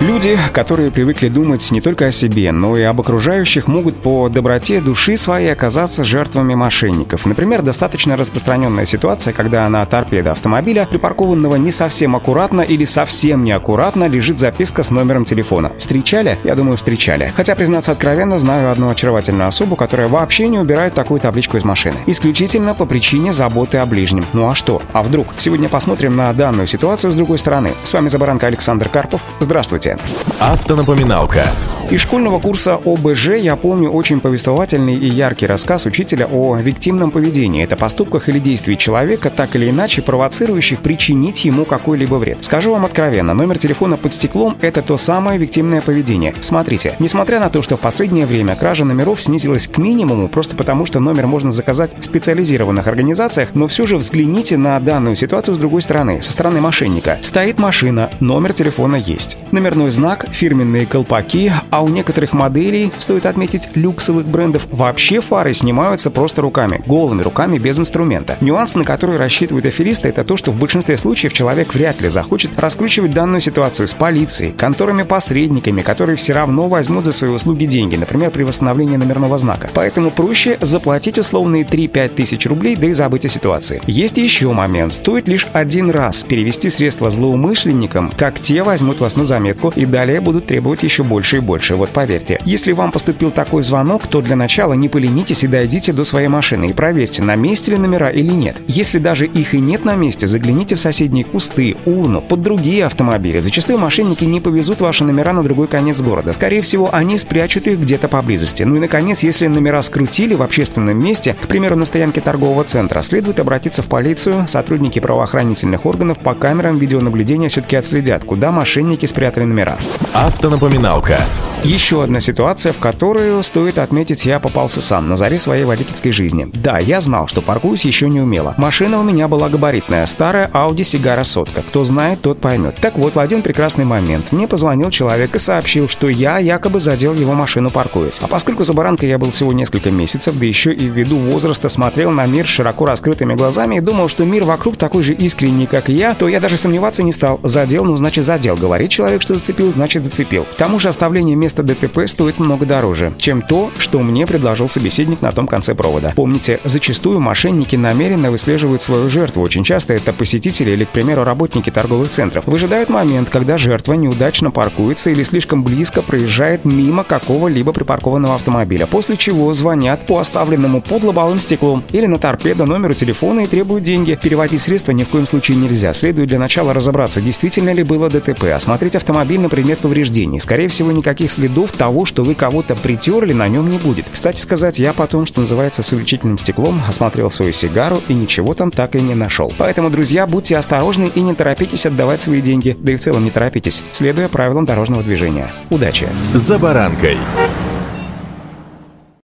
Люди, которые привыкли думать не только о себе, но и об окружающих, могут по доброте души своей оказаться жертвами мошенников. Например, достаточно распространенная ситуация, когда на торпедо автомобиля, припаркованного не совсем аккуратно или совсем неаккуратно, лежит записка с номером телефона. Встречали? Я думаю, встречали. Хотя, признаться откровенно, знаю одну очаровательную особу, которая вообще не убирает такую табличку из машины. Исключительно по причине заботы о ближнем. Ну а что? А вдруг? Сегодня посмотрим на данную ситуацию с другой стороны. С вами Забаранка Александр Карпов. Здравствуйте. চেয়েছেন Автонапоминалка. Из школьного курса ОБЖ я помню очень повествовательный и яркий рассказ учителя о виктимном поведении. Это поступках или действий человека, так или иначе провоцирующих причинить ему какой-либо вред. Скажу вам откровенно, номер телефона под стеклом – это то самое виктимное поведение. Смотрите, несмотря на то, что в последнее время кража номеров снизилась к минимуму, просто потому что номер можно заказать в специализированных организациях, но все же взгляните на данную ситуацию с другой стороны, со стороны мошенника. Стоит машина, номер телефона есть. Номерной знак, фирменные колпаки, а у некоторых моделей, стоит отметить, люксовых брендов, вообще фары снимаются просто руками, голыми руками без инструмента. Нюанс, на который рассчитывают аферисты, это то, что в большинстве случаев человек вряд ли захочет раскручивать данную ситуацию с полицией, конторами-посредниками, которые все равно возьмут за свои услуги деньги, например, при восстановлении номерного знака. Поэтому проще заплатить условные 3-5 тысяч рублей, да и забыть о ситуации. Есть еще момент. Стоит лишь один раз перевести средства злоумышленникам, как те возьмут вас на заметку и далее будут требовать еще больше и больше. Вот поверьте, если вам поступил такой звонок, то для начала не поленитесь и дойдите до своей машины и проверьте, на месте ли номера или нет. Если даже их и нет на месте, загляните в соседние кусты, урну, под другие автомобили. Зачастую мошенники не повезут ваши номера на другой конец города. Скорее всего, они спрячут их где-то поблизости. Ну и, наконец, если номера скрутили в общественном месте, к примеру, на стоянке торгового центра, следует обратиться в полицию. Сотрудники правоохранительных органов по камерам видеонаблюдения все-таки отследят, куда мошенники спрятали номера. Автонапоминалка. Еще одна ситуация, в которую, стоит отметить, я попался сам на заре своей водительской жизни. Да, я знал, что паркуюсь еще не умело. Машина у меня была габаритная, старая Audi Сигара сотка. Кто знает, тот поймет. Так вот, в один прекрасный момент мне позвонил человек и сообщил, что я якобы задел его машину паркуясь. А поскольку за баранкой я был всего несколько месяцев, да еще и ввиду возраста смотрел на мир широко раскрытыми глазами и думал, что мир вокруг такой же искренний, как и я, то я даже сомневаться не стал. Задел, ну значит задел. Говорит человек, что зацепил, значит зацепил. К тому же оставление места ДТП стоит много дороже, чем то, что мне предложил собеседник на том конце провода. Помните, зачастую мошенники намеренно выслеживают свою жертву. Очень часто это посетители или, к примеру, работники торговых центров. Выжидают момент, когда жертва неудачно паркуется или слишком близко проезжает мимо какого-либо припаркованного автомобиля, после чего звонят по оставленному под лобовым стеклом или на торпедо номеру телефона и требуют деньги. Переводить средства ни в коем случае нельзя. Следует для начала разобраться, действительно ли было ДТП, осмотреть автомобиль на предмет повреждений. Скорее всего, никаких следов того, что вы кого-то притерли, на нем не будет. Кстати сказать, я потом, что называется, с увеличительным стеклом осмотрел свою сигару и ничего там так и не нашел. Поэтому, друзья, будьте осторожны и не торопитесь отдавать свои деньги. Да и в целом не торопитесь, следуя правилам дорожного движения. Удачи! За баранкой.